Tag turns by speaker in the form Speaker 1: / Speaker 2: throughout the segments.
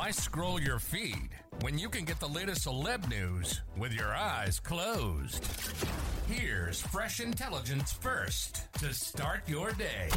Speaker 1: Why scroll your feed when you can get the latest celeb news with your eyes closed? Here's fresh intelligence first to start your day.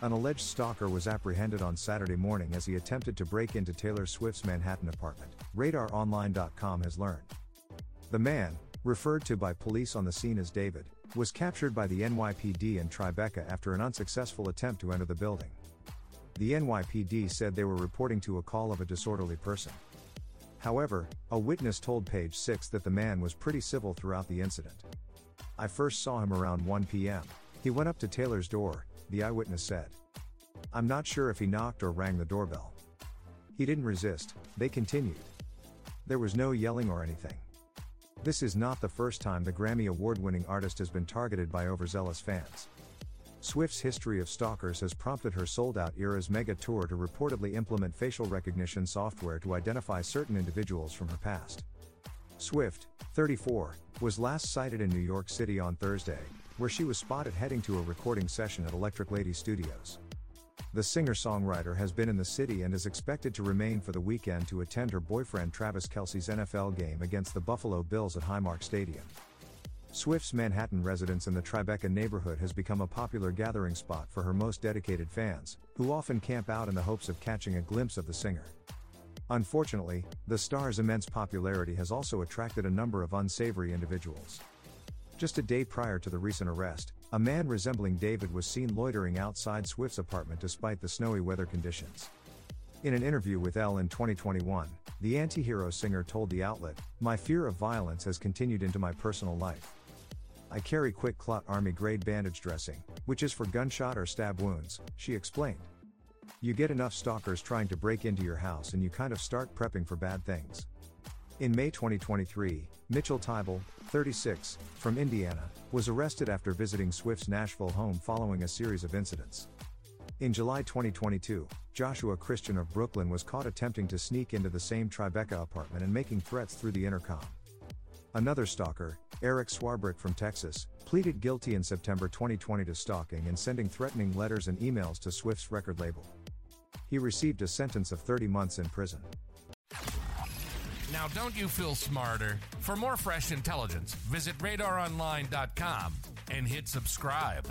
Speaker 2: An alleged stalker was apprehended on Saturday morning as he attempted to break into Taylor Swift's Manhattan apartment, RadarOnline.com has learned. The man, referred to by police on the scene as David, was captured by the NYPD in Tribeca after an unsuccessful attempt to enter the building. The NYPD said they were reporting to a call of a disorderly person. However, a witness told Page 6 that the man was pretty civil throughout the incident. I first saw him around 1 p.m. He went up to Taylor's door, the eyewitness said. I'm not sure if he knocked or rang the doorbell. He didn't resist, they continued. There was no yelling or anything. This is not the first time the Grammy Award winning artist has been targeted by overzealous fans. Swift's history of stalkers has prompted her sold out Eras mega tour to reportedly implement facial recognition software to identify certain individuals from her past. Swift, 34, was last sighted in New York City on Thursday, where she was spotted heading to a recording session at Electric Lady Studios. The singer songwriter has been in the city and is expected to remain for the weekend to attend her boyfriend Travis Kelce's NFL game against the Buffalo Bills at Highmark Stadium. Swift's Manhattan residence in the Tribeca neighborhood has become a popular gathering spot for her most dedicated fans, who often camp out in the hopes of catching a glimpse of the singer. Unfortunately, the star's immense popularity has also attracted a number of unsavory individuals. Just a day prior to the recent arrest, a man resembling David was seen loitering outside Swift's apartment despite the snowy weather conditions. In an interview with Elle in 2021, the anti hero singer told the outlet, My fear of violence has continued into my personal life. I carry QuikClot army grade bandage dressing, which is for gunshot or stab wounds, she explained. You get enough stalkers trying to break into your house and you kind of start prepping for bad things. In May 2023, Mitchell Tybal, 36, from Indiana, was arrested after visiting Swift's Nashville home following a series of incidents. In July 2022, Joshua Christian of Brooklyn was caught attempting to sneak into the same Tribeca apartment and making threats through the intercom. Another stalker, Eric Swarbrick from Texas, pleaded guilty in September 2020 to stalking and sending threatening letters and emails to Swift's record label. He received a sentence of 30 months in prison.
Speaker 1: Now, don't you feel smarter? For more fresh intelligence, visit radaronline.com and hit subscribe.